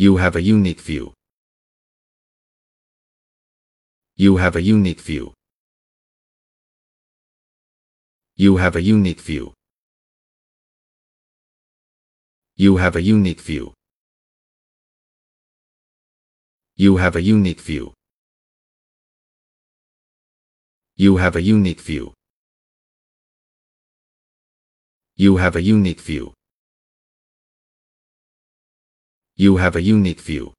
You have a unique view. You have a unique view. You have a unique view. You have a unique view. You have a unique view. You have a unique view. You have a unique view. You have a unique view.